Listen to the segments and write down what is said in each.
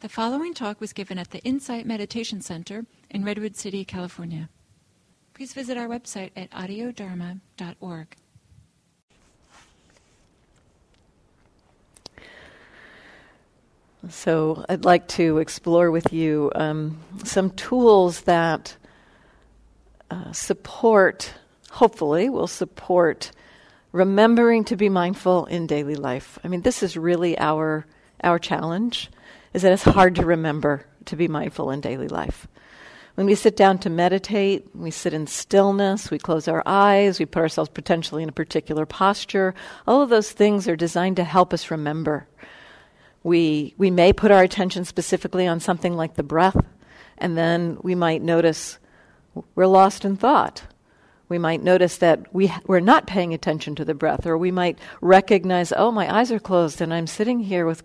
The following talk was given at the Insight Meditation Center in Redwood City, California. Please visit our website at audiodharma.org. So, I'd like to explore with you um, some tools that uh, support, hopefully, will support remembering to be mindful in daily life. I mean, this is really our our challenge is that it's hard to remember to be mindful in daily life. When we sit down to meditate, we sit in stillness, we close our eyes, we put ourselves potentially in a particular posture. All of those things are designed to help us remember. We, we may put our attention specifically on something like the breath, and then we might notice we're lost in thought. We might notice that we, we're not paying attention to the breath, or we might recognize, oh, my eyes are closed and I'm sitting here with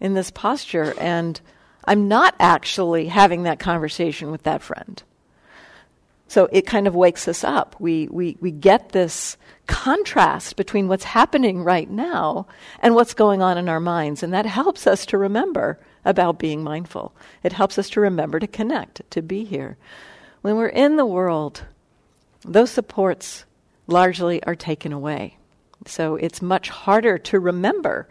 in this posture and I'm not actually having that conversation with that friend. So it kind of wakes us up. We, we, we get this contrast between what's happening right now and what's going on in our minds. And that helps us to remember about being mindful. It helps us to remember to connect, to be here. When we're in the world, those supports largely are taken away. So it's much harder to remember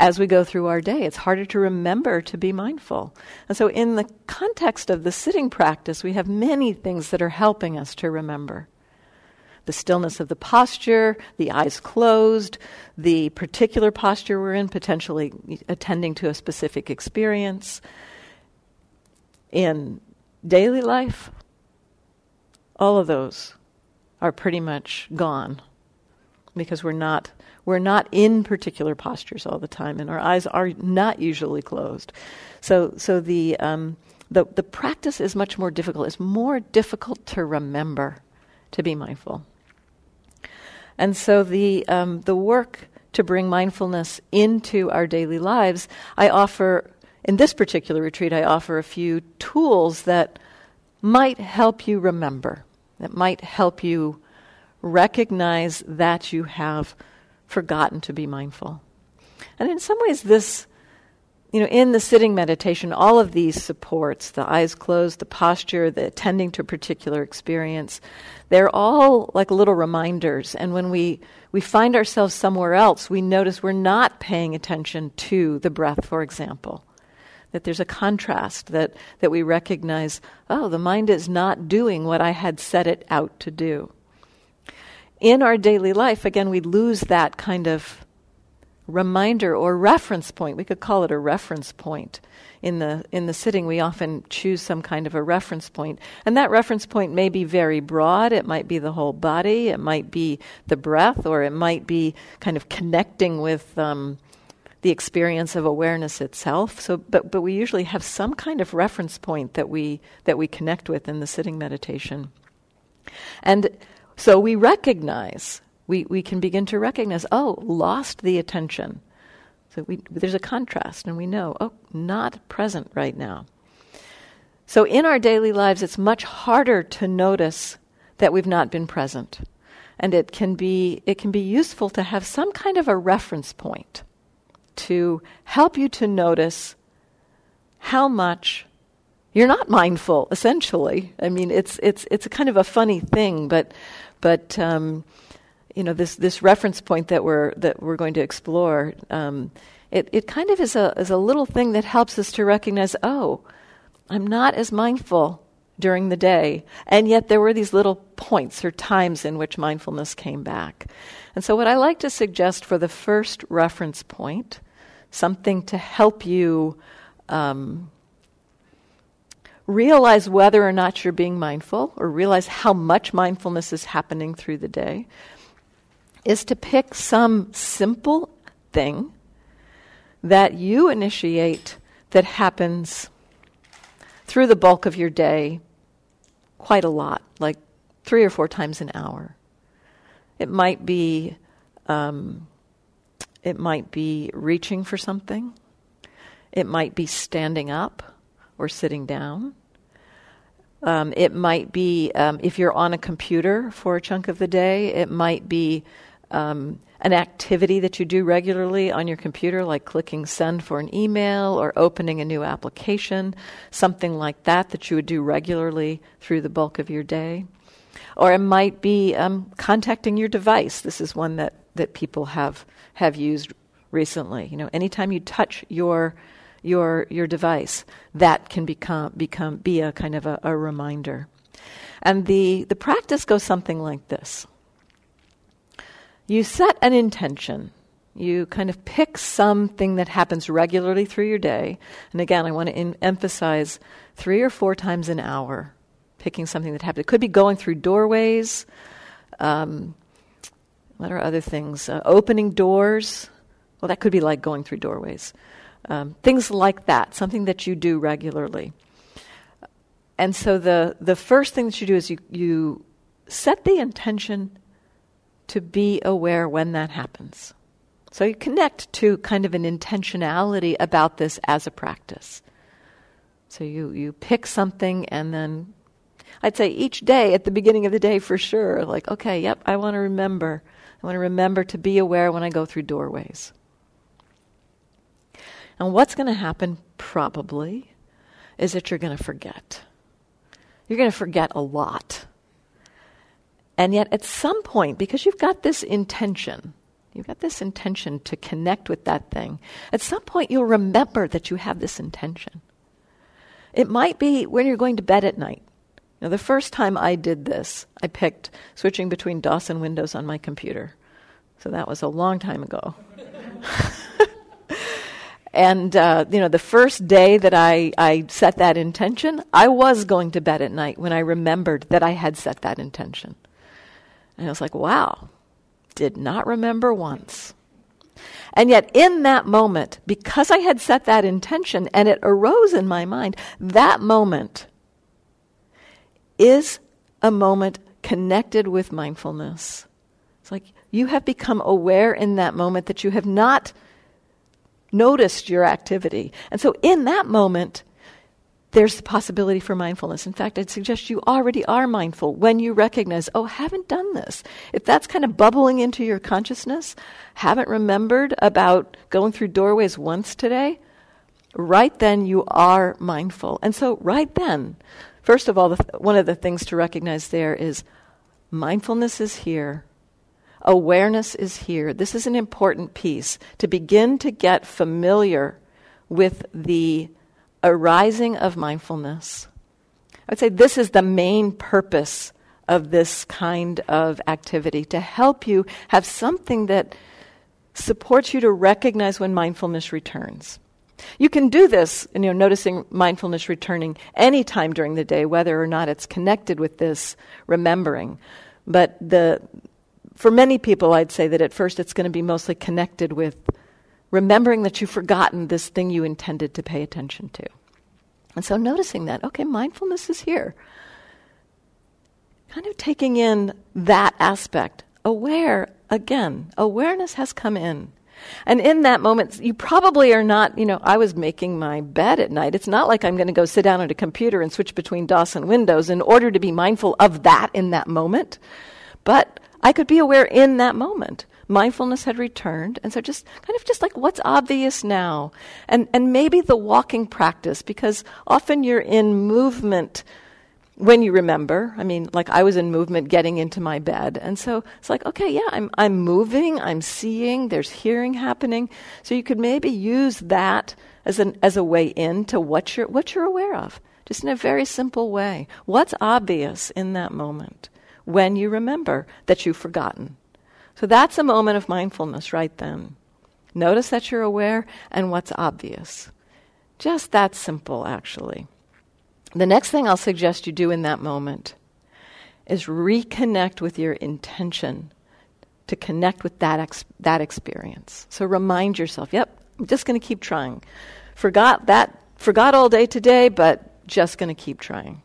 as we go through our day. It's harder to remember to be mindful. And so, in the context of the sitting practice, we have many things that are helping us to remember the stillness of the posture, the eyes closed, the particular posture we're in, potentially attending to a specific experience. In daily life, all of those are pretty much gone because we're not we're not in particular postures all the time, and our eyes are not usually closed. So, so the, um, the, the practice is much more difficult. It's more difficult to remember to be mindful. And so the, um, the work to bring mindfulness into our daily lives, I offer, in this particular retreat, I offer a few tools that might help you remember, that might help you recognize that you have forgotten to be mindful. And in some ways, this, you know, in the sitting meditation, all of these supports the eyes closed, the posture, the attending to a particular experience they're all like little reminders. And when we, we find ourselves somewhere else, we notice we're not paying attention to the breath, for example. That there's a contrast, that, that we recognize, oh, the mind is not doing what I had set it out to do in our daily life, again, we lose that kind of reminder or reference point. We could call it a reference point. In the, in the sitting, we often choose some kind of a reference point. And that reference point may be very broad. It might be the whole body. It might be the breath, or it might be kind of connecting with um, the experience of awareness itself. So, but, but we usually have some kind of reference point that we, that we connect with in the sitting meditation. And so we recognize, we, we can begin to recognize, oh, lost the attention. So we, there's a contrast, and we know, oh, not present right now. So in our daily lives, it's much harder to notice that we've not been present. And it can be, it can be useful to have some kind of a reference point to help you to notice how much you're not mindful essentially i mean it's it's it's a kind of a funny thing but but um, you know this this reference point that we're that we're going to explore. Um, it, it kind of is a is a little thing that helps us to recognize, oh, I'm not as mindful during the day, and yet there were these little points or times in which mindfulness came back. And so, what I like to suggest for the first reference point, something to help you um, realize whether or not you're being mindful or realize how much mindfulness is happening through the day is to pick some simple thing that you initiate that happens through the bulk of your day quite a lot, like three or four times an hour. It might be um, it might be reaching for something. It might be standing up or sitting down. Um, it might be, um, if you're on a computer for a chunk of the day, it might be um, an activity that you do regularly on your computer, like clicking send for an email or opening a new application, something like that that you would do regularly through the bulk of your day. Or it might be um, contacting your device. This is one that, that people have, have used recently. You know, anytime you touch your your your device, that can become become be a kind of a, a reminder. And the, the practice goes something like this. You set an intention. You kind of pick something that happens regularly through your day. And again, I want to in- emphasize three or four times an hour, picking something that happens. It could be going through doorways. Um, what are other things? Uh, opening doors. Well, that could be like going through doorways. Um, things like that, something that you do regularly. And so the, the first thing that you do is you, you set the intention to be aware when that happens. So you connect to kind of an intentionality about this as a practice. So you, you pick something and then I'd say each day at the beginning of the day for sure, like, okay, yep, I want to remember. I want to remember to be aware when I go through doorways. And what's going to happen, probably, is that you're going to forget. You're going to forget a lot. And yet, at some point, because you've got this intention, you've got this intention to connect with that thing, at some point you'll remember that you have this intention. It might be when you're going to bed at night. Now, the first time I did this, I picked switching between DOS and Windows on my computer. So that was a long time ago. and, uh, you know, the first day that I, I set that intention, I was going to bed at night when I remembered that I had set that intention. And I was like, wow, did not remember once. And yet, in that moment, because I had set that intention and it arose in my mind, that moment is a moment connected with mindfulness. It's like you have become aware in that moment that you have not noticed your activity. And so, in that moment, there's the possibility for mindfulness. In fact, I'd suggest you already are mindful when you recognize, oh, haven't done this. If that's kind of bubbling into your consciousness, haven't remembered about going through doorways once today, right then you are mindful. And so, right then, first of all, the th- one of the things to recognize there is mindfulness is here. Awareness is here. This is an important piece to begin to get familiar with the arising of mindfulness. I would say this is the main purpose of this kind of activity to help you have something that supports you to recognize when mindfulness returns. You can do this, you know, noticing mindfulness returning any time during the day, whether or not it's connected with this remembering. But the, for many people, I'd say that at first it's going to be mostly connected with remembering that you've forgotten this thing you intended to pay attention to. And so noticing that, okay, mindfulness is here. Kind of taking in that aspect. Aware, again, awareness has come in. And in that moment, you probably are not, you know, I was making my bed at night. It's not like I'm going to go sit down at a computer and switch between DOS and Windows in order to be mindful of that in that moment. But I could be aware in that moment. Mindfulness had returned and so just kind of just like what's obvious now? And and maybe the walking practice because often you're in movement when you remember. I mean like i was in movement getting into my bed and so it's like okay yeah i'm i'm moving i'm seeing there's hearing happening. So you could maybe use that as an as a way in to what you're what you're aware of just in a very simple way. What's obvious in that moment when you remember that you've forgotten so that's a moment of mindfulness right then. Notice that you're aware and what's obvious. Just that simple, actually. The next thing I'll suggest you do in that moment is reconnect with your intention to connect with that, ex- that experience. So remind yourself, yep, I'm just going to keep trying. Forgot that, forgot all day today, but just going to keep trying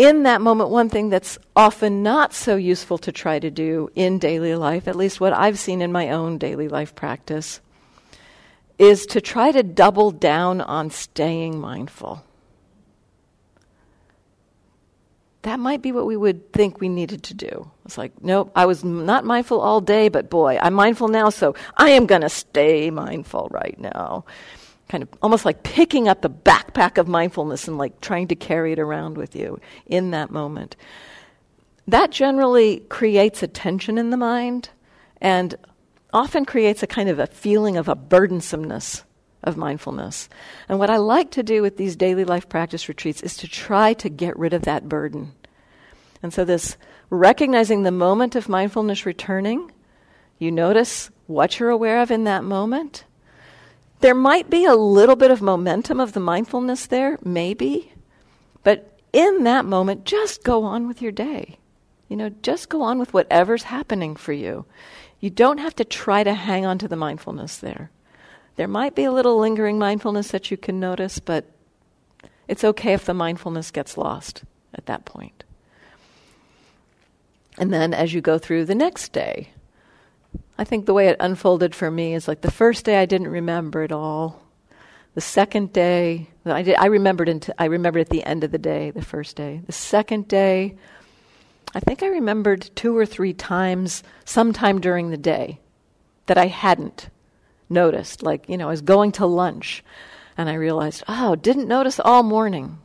in that moment, one thing that's often not so useful to try to do in daily life, at least what I've seen in my own daily life practice, is to try to double down on staying mindful. that might be what we would think we needed to do. It's like, nope, I was not mindful all day, but boy, I'm mindful now, so I am going to stay mindful right now. Kind of almost like picking up the backpack of mindfulness and like trying to carry it around with you in that moment. That generally creates a tension in the mind and often creates a kind of a feeling of a burdensomeness of mindfulness. And what I like to do with these daily life practice retreats is to try to get rid of that burden. And so, this recognizing the moment of mindfulness returning, you notice what you're aware of in that moment. There might be a little bit of momentum of the mindfulness there, maybe, but in that moment, just go on with your day. You know, just go on with whatever's happening for you. You don't have to try to hang on to the mindfulness there. There might be a little lingering mindfulness that you can notice, but it's okay if the mindfulness gets lost at that point. And then as you go through the next day, I think the way it unfolded for me is like the first day I didn't remember it all. The second day, I, did, I remembered. Into, I remembered at the end of the day, the first day. The second day, I think I remembered two or three times, sometime during the day, that I hadn't noticed. Like, you know, I was going to lunch and I realized, oh, didn't notice all morning.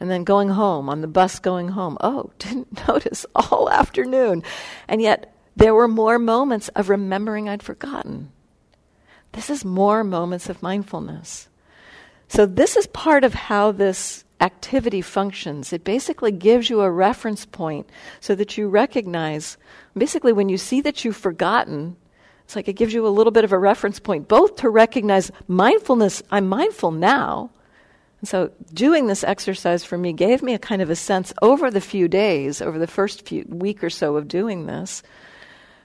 And then going home, on the bus going home, oh, didn't notice all afternoon. And yet, there were more moments of remembering I'd forgotten. This is more moments of mindfulness. So, this is part of how this activity functions. It basically gives you a reference point so that you recognize, basically, when you see that you've forgotten, it's like it gives you a little bit of a reference point, both to recognize mindfulness, I'm mindful now. And so doing this exercise for me gave me a kind of a sense over the few days, over the first few week or so of doing this.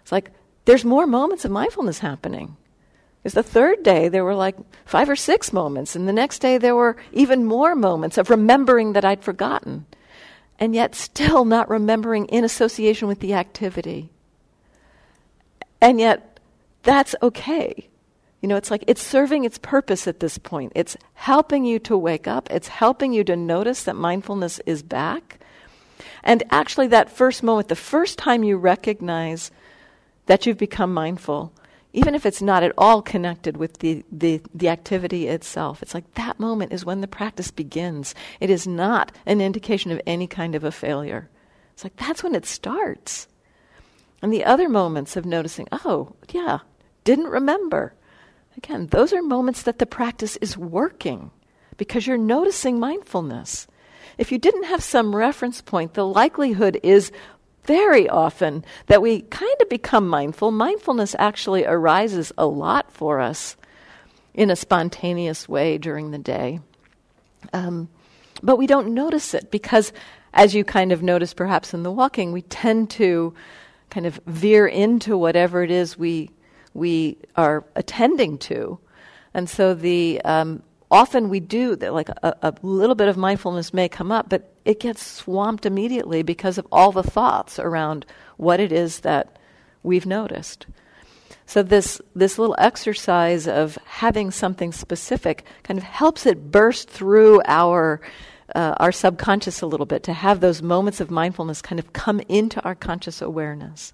It's like there's more moments of mindfulness happening. Because the third day there were like five or six moments, and the next day there were even more moments of remembering that I'd forgotten, and yet still not remembering in association with the activity. And yet that's okay. You know, it's like it's serving its purpose at this point. It's helping you to wake up, it's helping you to notice that mindfulness is back. And actually, that first moment, the first time you recognize that you've become mindful, even if it's not at all connected with the, the, the activity itself, it's like that moment is when the practice begins. It is not an indication of any kind of a failure. It's like that's when it starts. And the other moments of noticing, oh, yeah, didn't remember. Again, those are moments that the practice is working because you're noticing mindfulness. If you didn't have some reference point, the likelihood is very often that we kind of become mindful. Mindfulness actually arises a lot for us in a spontaneous way during the day. Um, but we don't notice it because, as you kind of notice perhaps in the walking, we tend to kind of veer into whatever it is we we are attending to. And so the um, often we do that like a, a, little bit of mindfulness may come up, but it gets swamped immediately because of all the thoughts around what it is that we've noticed. So this this little exercise of having something specific kind of helps it burst through our uh, our subconscious a little bit to have those moments of mindfulness kind of come into our conscious awareness.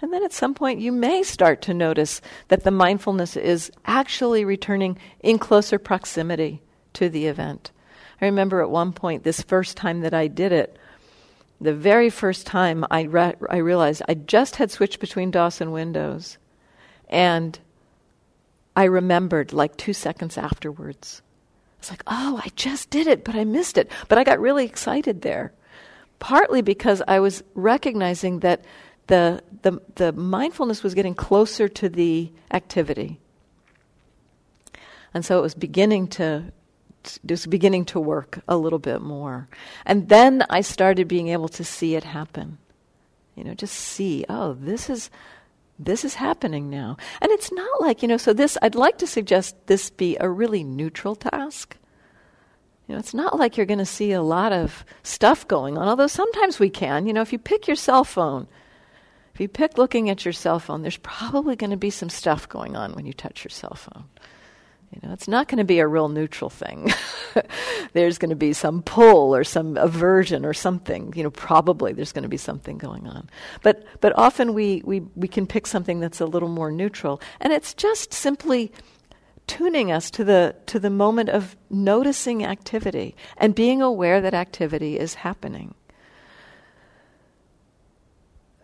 And then at some point, you may start to notice that the mindfulness is actually returning in closer proximity to the event. I remember at one point, this first time that I did it, the very first time I, re- I realized I just had switched between DOS and Windows. And I remembered like two seconds afterwards. It's like, oh, I just did it, but I missed it. But I got really excited there. Partly because I was recognizing that the, the, the mindfulness was getting closer to the activity. And so it was beginning to it was beginning to work a little bit more. And then I started being able to see it happen. You know, just see, oh, this is this is happening now. And it's not like, you know, so this I'd like to suggest this be a really neutral task. You know, it's not like you're going to see a lot of stuff going on, although sometimes we can. You know, if you pick your cell phone, if you pick looking at your cell phone, there's probably going to be some stuff going on when you touch your cell phone. You know, it's not going to be a real neutral thing. there's going to be some pull or some aversion or something. You know, probably there's going to be something going on. But but often we, we, we can pick something that's a little more neutral. And it's just simply tuning us to the to the moment of noticing activity and being aware that activity is happening.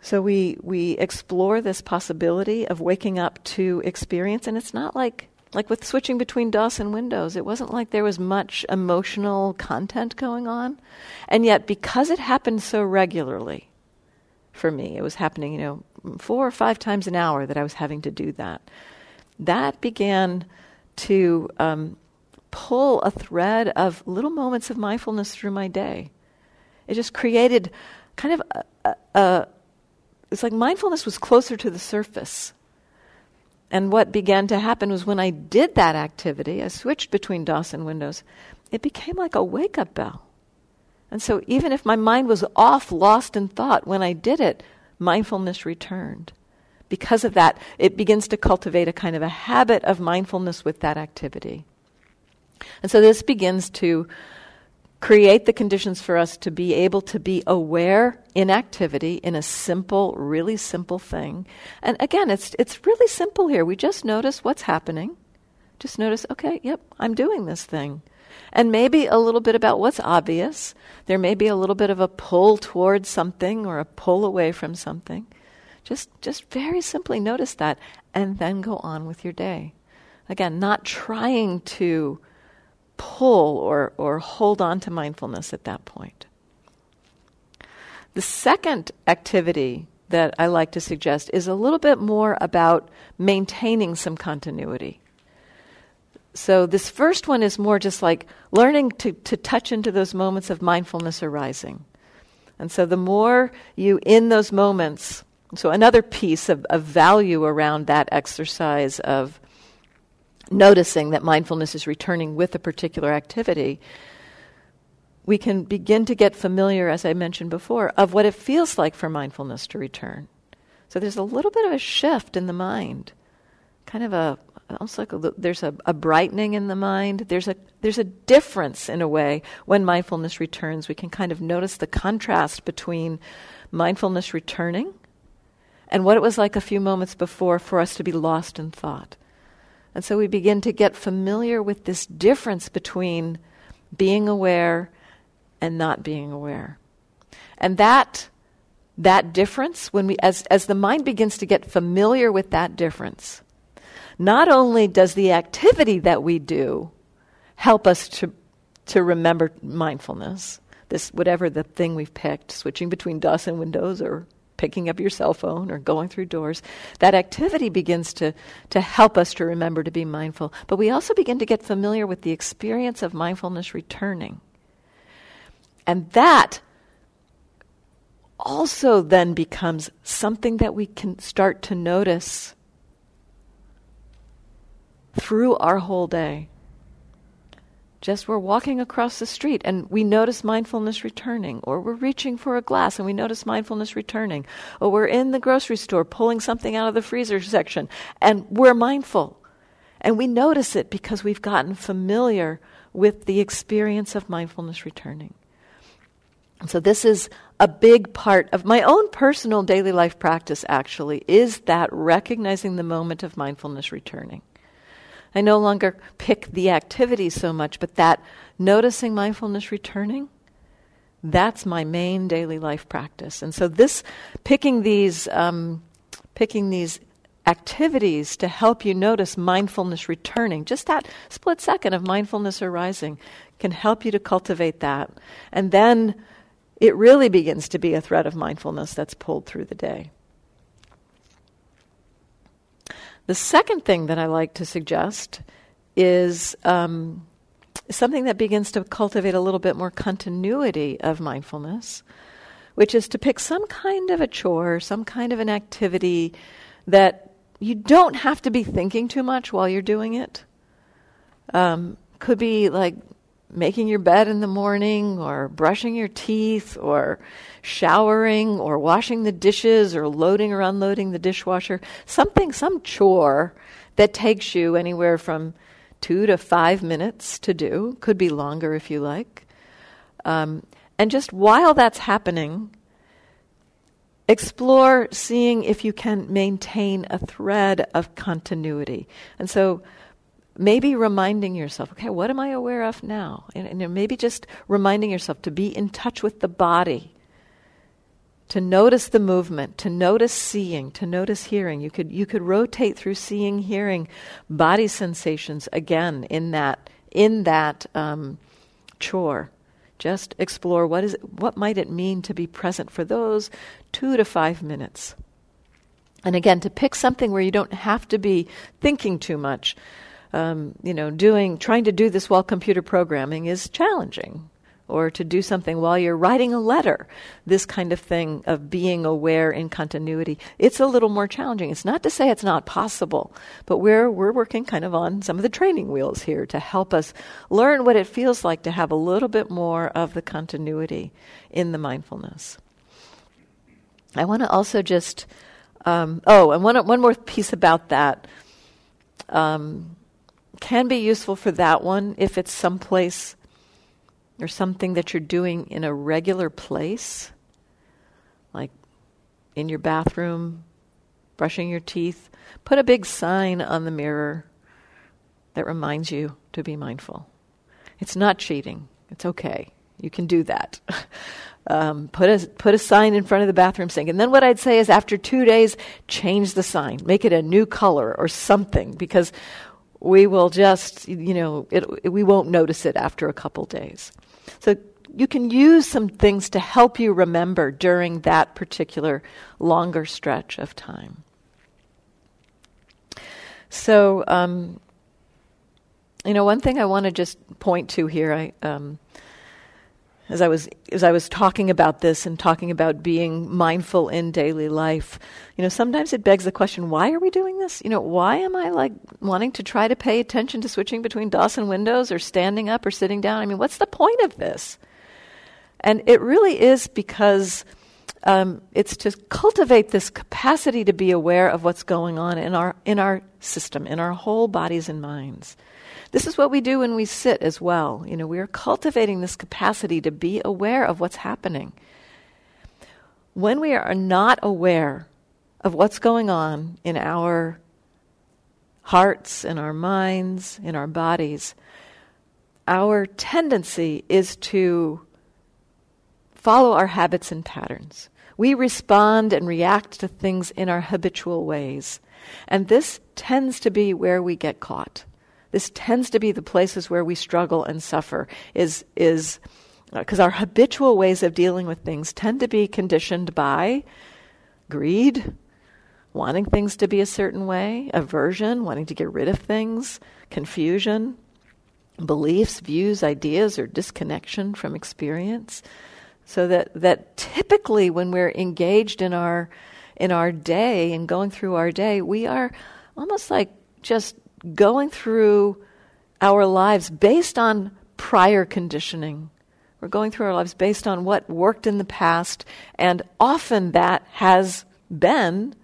So we we explore this possibility of waking up to experience and it's not like like with switching between DOS and Windows, it wasn't like there was much emotional content going on. And yet, because it happened so regularly for me, it was happening, you know, four or five times an hour that I was having to do that. That began to um, pull a thread of little moments of mindfulness through my day. It just created kind of a, a, it's like mindfulness was closer to the surface and what began to happen was when I did that activity, I switched between DOS and Windows, it became like a wake up bell. And so even if my mind was off, lost in thought, when I did it, mindfulness returned. Because of that, it begins to cultivate a kind of a habit of mindfulness with that activity. And so this begins to create the conditions for us to be able to be aware in activity in a simple, really simple thing. And again, it's, it's really simple here. We just notice what's happening. Just notice, okay, yep, I'm doing this thing. And maybe a little bit about what's obvious. There may be a little bit of a pull towards something or a pull away from something. Just, just very simply notice that and then go on with your day. Again, not trying to pull or, or hold on to mindfulness at that point. The second activity that I like to suggest is a little bit more about maintaining some continuity. So, this first one is more just like learning to, to touch into those moments of mindfulness arising. And so, the more you in those moments, so another piece of, of value around that exercise of noticing that mindfulness is returning with a particular activity, we can begin to get familiar, as I mentioned before, of what it feels like for mindfulness to return. So there's a little bit of a shift in the mind, kind of a almost like a, there's a, a brightening in the mind. There's a there's a difference in a way when mindfulness returns. We can kind of notice the contrast between mindfulness returning and what it was like a few moments before for us to be lost in thought. And so we begin to get familiar with this difference between being aware and not being aware. And that that difference when we as as the mind begins to get familiar with that difference, not only does the activity that we do help us to to remember mindfulness, this whatever the thing we've picked, switching between DOS and Windows or picking up your cell phone or going through doors, that activity begins to, to help us to remember to be mindful. But we also begin to get familiar with the experience of mindfulness returning. And that also then becomes something that we can start to notice through our whole day. Just we're walking across the street and we notice mindfulness returning, or we're reaching for a glass and we notice mindfulness returning, or we're in the grocery store pulling something out of the freezer section and we're mindful. And we notice it because we've gotten familiar with the experience of mindfulness returning. And so this is a big part of my own personal daily life practice actually is that recognizing the moment of mindfulness returning. I no longer pick the activity so much, but that noticing mindfulness returning, that's my main daily life practice. And so this picking these um, picking these activities to help you notice mindfulness returning, just that split second of mindfulness arising can help you to cultivate that. And then it really begins to be a thread of mindfulness that's pulled through the day. The second thing that I like to suggest is um, something that begins to cultivate a little bit more continuity of mindfulness, which is to pick some kind of a chore, some kind of an activity that you don't have to be thinking too much while you're doing it. Um, could be like making your bed in the morning or brushing your teeth or showering or washing the dishes or loading or unloading the dishwasher something some chore that takes you anywhere from two to five minutes to do, could be longer if you like. Um, and just while that's happening, explore seeing if you can maintain a thread of continuity. And so maybe reminding yourself, okay, what am I aware of now? And, and maybe just reminding yourself to be in touch with the body, to notice the movement, to notice seeing, to notice hearing. You could you could rotate through seeing, hearing, body sensations again in that in that um, chore. Just explore what is what might it mean to be present for those two to five minutes. And again, to pick something where you don't have to be thinking too much. Um, you know, doing trying to do this while computer programming is challenging or to do something while you're writing a letter. This kind of thing of being aware in continuity. It's a little more challenging. It's not to say it's not possible, but we're, we're working kind of on some of the training wheels here to help us learn what it feels like to have a little bit more of the continuity in the mindfulness. I want to also just, um, oh, and one, one more piece about that. Um, can be useful for that one if it's someplace or something that you're doing in a regular place, like in your bathroom, brushing your teeth, put a big sign on the mirror that reminds you to be mindful. It's not cheating. It's okay. You can do that. um, put a put a sign in front of the bathroom sink, and then what I'd say is, after two days, change the sign, make it a new color or something, because we will just, you know, it, we won't notice it after a couple days. So you can use some things to help you remember during that particular longer stretch of time. So, um, you know, one thing I want to just point to here, I, um, as I was as I was talking about this and talking about being mindful in daily life, you know, sometimes it begs the question, why are we doing this? You know, why am I like wanting to try to pay attention to switching between DOS and Windows or standing up or sitting down? I mean, what's the point of this? And it really is because um, it's to cultivate this capacity to be aware of what's going on in our in our system, in our whole bodies and minds. This is what we do when we sit as well. You know, we are cultivating this capacity to be aware of what's happening. When we are not aware of what's going on in our hearts, in our minds, in our bodies, our tendency is to follow our habits and patterns. We respond and react to things in our habitual ways. And this tends to be where we get caught this tends to be the places where we struggle and suffer is is because uh, our habitual ways of dealing with things tend to be conditioned by greed wanting things to be a certain way aversion wanting to get rid of things confusion beliefs views ideas or disconnection from experience. So that that typically when we're engaged in our in our day and going through our day we are almost like just going through our lives based on prior conditioning. We're going through our lives based on what worked in the past, and often that has been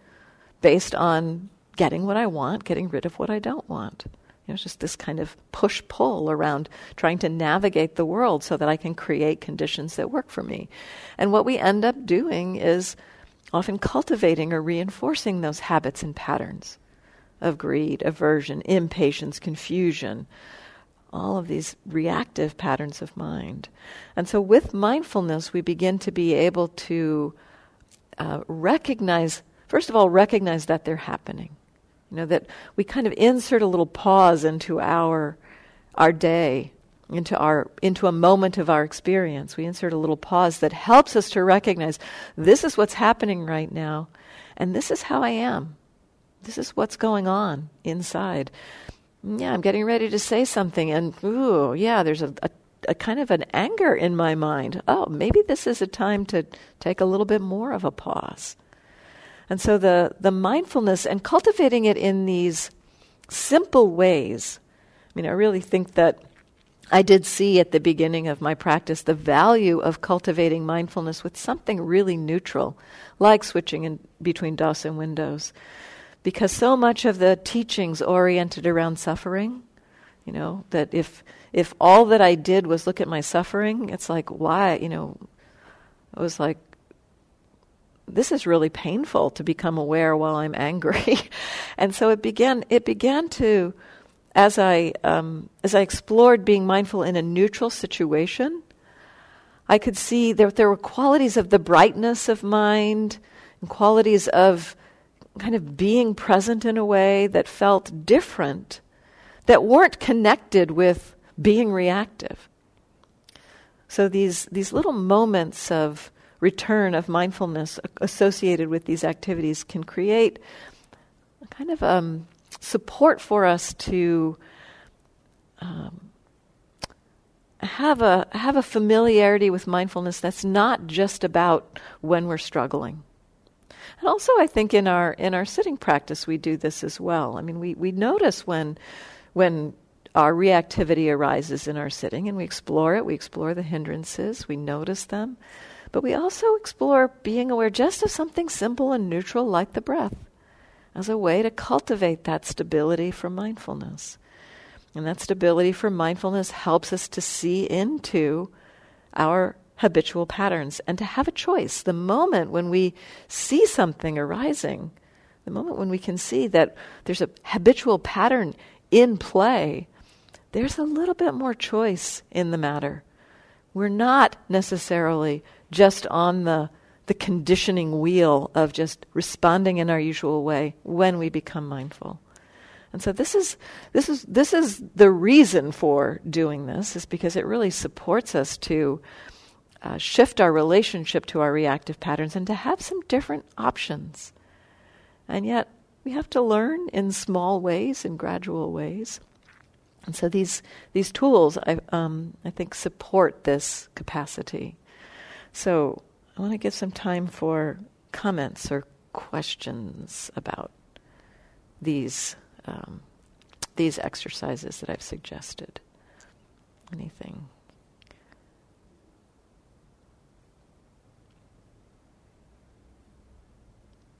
based on getting what I want, getting rid of what I don't want. You know, it's just this kind of push pull around trying to navigate the world so that I can create conditions that work for me. And what we end up doing is often cultivating or reinforcing those habits and patterns of greed, aversion, impatience, confusion, all of these reactive patterns of mind. And so, with mindfulness, we begin to be able to uh, recognize, first of all, recognize that they're happening. You know, that we kind of insert a little pause into our, our day, into, our, into a moment of our experience. We insert a little pause that helps us to recognize this is what's happening right now, and this is how I am. This is what's going on inside. Yeah, I'm getting ready to say something, and ooh, yeah, there's a, a, a kind of an anger in my mind. Oh, maybe this is a time to take a little bit more of a pause. And so the, the mindfulness and cultivating it in these simple ways. I mean, I really think that I did see at the beginning of my practice the value of cultivating mindfulness with something really neutral, like switching in between DOS and Windows because so much of the teachings oriented around suffering You know, that if if all that I did was look at my suffering, it's like why, you know, it was like this is really painful to become aware while I'm angry. and so it began it began to as I um, as I explored being mindful in a neutral situation, I could see that there were qualities of the brightness of mind and qualities of kind of being present in a way that felt different, that weren't connected with being reactive. So these, these little moments of return of mindfulness associated with these activities can create kind of um, support for us to um, have a have a familiarity with mindfulness that's not just about when we're struggling. And also I think in our in our sitting practice we do this as well. I mean we, we notice when when our reactivity arises in our sitting and we explore it, we explore the hindrances, we notice them, but we also explore being aware just of something simple and neutral like the breath as a way to cultivate that stability for mindfulness. And that stability for mindfulness helps us to see into our habitual patterns and to have a choice. The moment when we see something arising, the moment when we can see that there's a habitual pattern in play, there's a little bit more choice in the matter. We're not necessarily just on the, the conditioning wheel of just responding in our usual way when we become mindful. And so this is this is this is the reason for doing this is because it really supports us to uh, shift our relationship to our reactive patterns and to have some different options. And yet we have to learn in small ways, in gradual ways. And so these these tools, I, um, I think, support this capacity. So I want to give some time for comments or questions about these um, these exercises that I've suggested. Anything?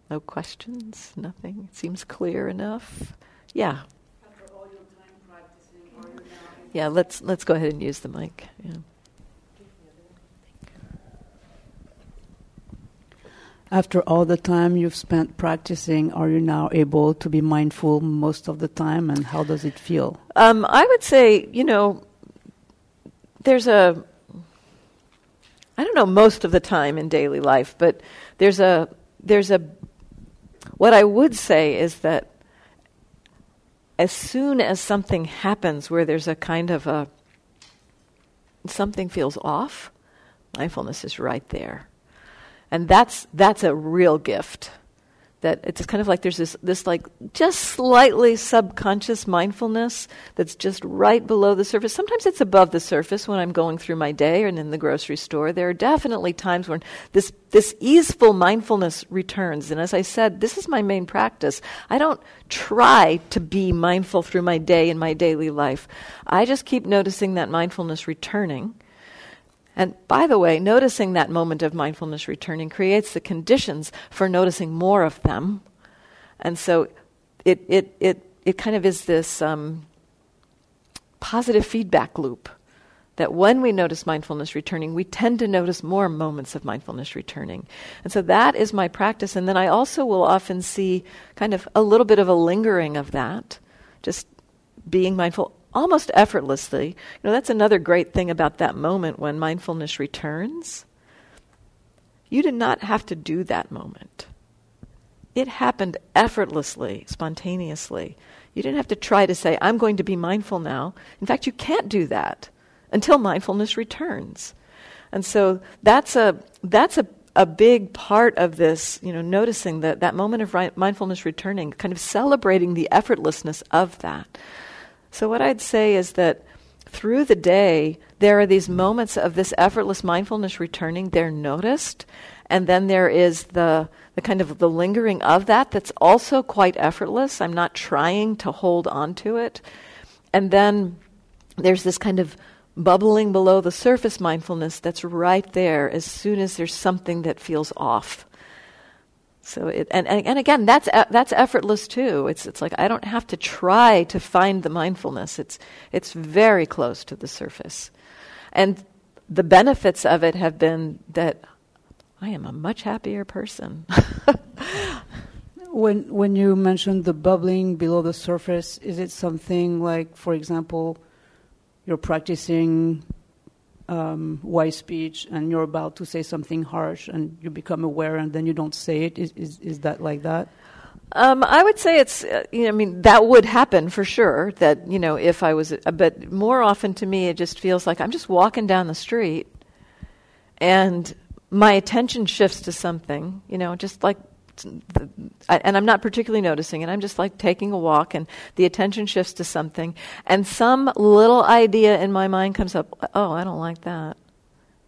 No questions? Nothing? It seems clear enough? Yeah. Yeah, let's let's go ahead and use the mic. Yeah. After all the time you've spent practicing, are you now able to be mindful most of the time, and how does it feel? Um, I would say, you know, there's a, I don't know most of the time in daily life, but there's a, there's a, what I would say is that as soon as something happens where there's a kind of a, something feels off, mindfulness is right there. And that's that's a real gift that it's kind of like there's this this like just slightly subconscious mindfulness that's just right below the surface. Sometimes it's above the surface when i'm going through my day and in the grocery store. There are definitely times when this this easeful mindfulness returns. And as i said this is my main practice. I don't try to be mindful through my day in my daily life. I just keep noticing that mindfulness returning and by the way, noticing that moment of mindfulness returning creates the conditions for noticing more of them. And so it, it, it, it kind of is this um, positive feedback loop that when we notice mindfulness returning, we tend to notice more moments of mindfulness returning. And so that is my practice. And then I also will often see kind of a little bit of a lingering of that, just being mindful almost effortlessly. You know, that's another great thing about that moment when mindfulness returns. You did not have to do that moment. It happened effortlessly, spontaneously. You didn't have to try to say, I'm going to be mindful now. In fact, you can't do that until mindfulness returns. And so that's a, that's a, a big part of this, you know, noticing that, that moment of ri- mindfulness returning, kind of celebrating the effortlessness of that. So, what I'd say is that through the day, there are these moments of this effortless mindfulness returning. They're noticed. And then there is the, the kind of the lingering of that that's also quite effortless. I'm not trying to hold on to it. And then there's this kind of bubbling below the surface mindfulness that's right there as soon as there's something that feels off. So it, and, and, again, that's, that's effortless too. It's, it's like I don't have to try to find the mindfulness. It's, it's very close to the surface. And the benefits of it have been that I am a much happier person. When when you mentioned the bubbling below the surface, is it something like, for example, you're practicing um, wise speech and you're about to say something harsh and you become aware and then you don't say it? Is is, is that like that? Um, I would say it's, uh, you know, I mean, that would happen for sure. That, you know, if I was, uh, but more often to me, it just feels like I'm just walking down the street and my attention shifts to something, you know, just like and I'm not particularly noticing it. I'm just like taking a walk, and the attention shifts to something, and some little idea in my mind comes up. Oh, I don't like that.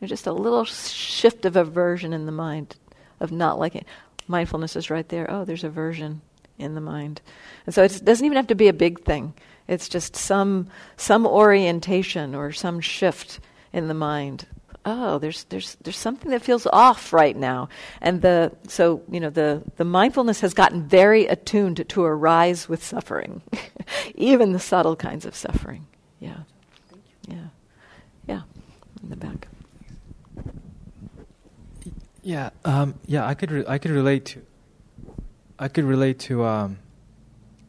There's just a little shift of aversion in the mind of not liking. Mindfulness is right there. Oh, there's aversion in the mind, and so it doesn't even have to be a big thing. It's just some some orientation or some shift in the mind oh, there's there's there's something that feels off right now, and the so you know the the mindfulness has gotten very attuned to, arise with suffering, even the subtle kinds of suffering. Yeah, yeah, yeah. In the back. Yeah, um, yeah. I could re- I could relate to. I could relate to um,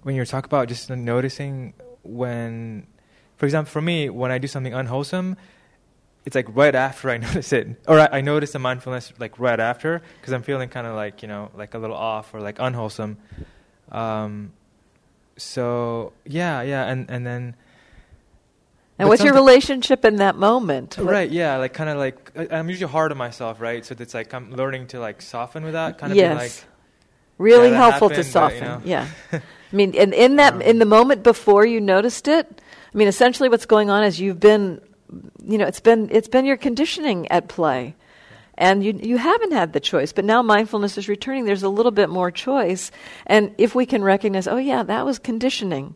when you're talking about just noticing when, for example, for me, when I do something unwholesome, it's like right after I notice it, or I, I notice the mindfulness like right after because I'm feeling kind of like you know like a little off or like unwholesome. Um, so yeah, yeah, and and then. And what's your relationship in that moment? Right, yeah, like kind of like I'm usually hard on myself, right? So it's like I'm learning to like soften with that, kind of yes. like really yeah, helpful happened, to soften. But, you know. Yeah, I mean, in in that Um, in the moment before you noticed it, I mean, essentially what's going on is you've been, you know, it's been it's been your conditioning at play, and you you haven't had the choice. But now mindfulness is returning. There's a little bit more choice, and if we can recognize, oh yeah, that was conditioning.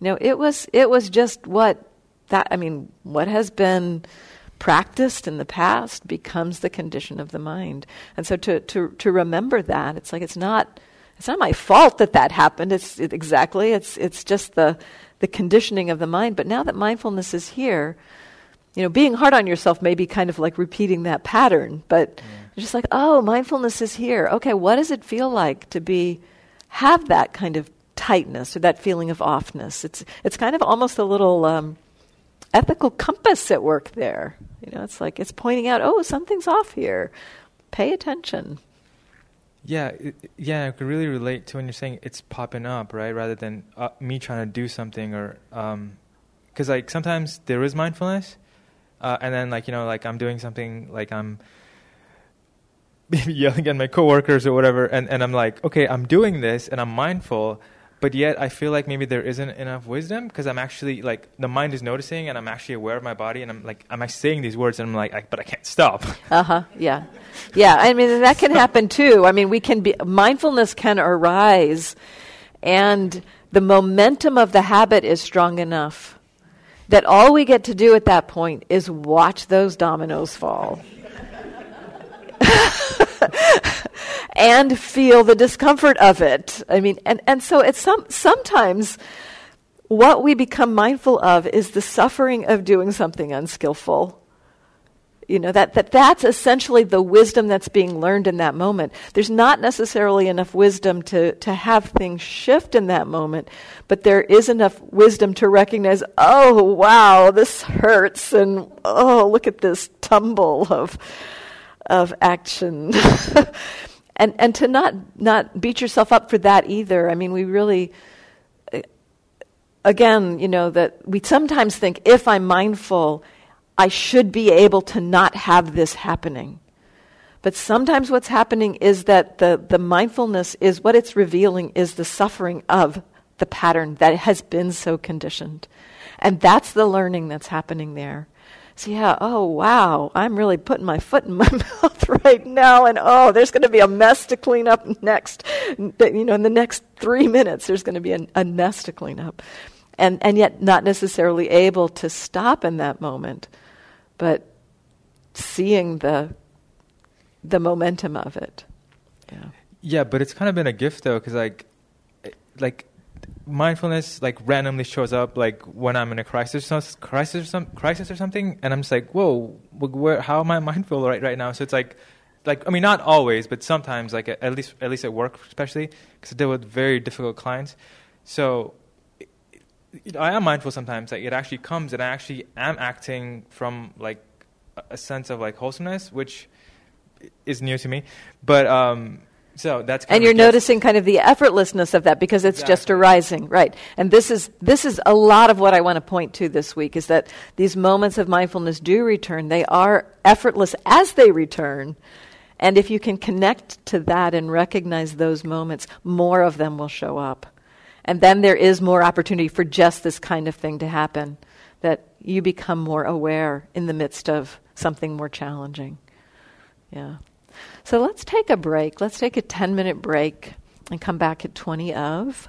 You know, it was it was just what that. I mean, what has been practiced in the past becomes the condition of the mind. And so to, to, to remember that, it's like it's not, it's not my fault that that happened. It's it, exactly, it's, it's just the, the conditioning of the mind. But now that mindfulness is here, you know, being hard on yourself may be kind of like repeating that pattern, but you're just like, oh, mindfulness is here. Okay, what does it feel like to be, have that kind of tightness or that feeling of offness? It's, it's kind of almost a little, um, ethical compass at work there. You know, it's like it's pointing out, oh, something's off here. Pay attention. Yeah, it, yeah, I could really relate to when you're saying it's popping up, right? Rather than uh, me trying to do something, or because like sometimes there is mindfulness, uh, and then like you know, like I'm doing something, like I'm maybe yelling at my coworkers or whatever, and and I'm like, okay, I'm doing this, and I'm mindful, but yet I feel like maybe there isn't enough wisdom because I'm actually like the mind is noticing, and I'm actually aware of my body, and I'm like, am I saying these words? And I'm like, I, but I can't stop. Uh huh. Yeah, yeah. I mean, that can happen too. I mean, we can be mindfulness can arise, and the momentum of the habit is strong enough that all we get to do at that point is watch those dominoes fall. and feel the discomfort of it. I mean, and, and so it's some, sometimes what we become mindful of is the suffering of doing something unskillful. You know, that, that that's essentially the wisdom that's being learned in that moment. There's not necessarily enough wisdom to, to have things shift in that moment, but there is enough wisdom to recognize, oh, wow, this hurts, and oh, look at this tumble of, of action. and and to not not beat yourself up for that either. I mean, we really uh, again, you know, that we sometimes think if I'm mindful, I should be able to not have this happening. But sometimes what's happening is that the, the mindfulness is what it's revealing is the suffering of the pattern that has been so conditioned. And that's the learning that's happening there. So yeah, oh wow, I'm really putting my foot in my mouth right now, and oh, there's going to be a mess to clean up next. You know, in the next three minutes, there's going to be a, a mess to clean up, and and yet not necessarily able to stop in that moment, but seeing the the momentum of it. Yeah. Yeah, but it's kind of been a gift though, because like, eh, like mindfulness like randomly shows up like when I'm in a crisis, crisis, or some crisis or something, and I'm just like, whoa, where, how am I mindful right right now? So it's like, like I mean, not always, but sometimes, like at least at least at work, especially because I deal with very difficult clients. So I am mindful sometimes that it actually comes, and I actually am acting from like a sense of like wholesomeness, which is new to me, but. um so that's and you're noticing kind of the effortlessness of that because it's exactly. just arising, right? And this is this is a lot of what I want to point to this week is that these moments of mindfulness do return. They are effortless as they return, and if you can connect to that and recognize those moments, more of them will show up, and then there is more opportunity for just this kind of thing to happen. That you become more aware in the midst of something more challenging. Yeah. So let's take a break. Let's take a 10 minute break and come back at 20 of.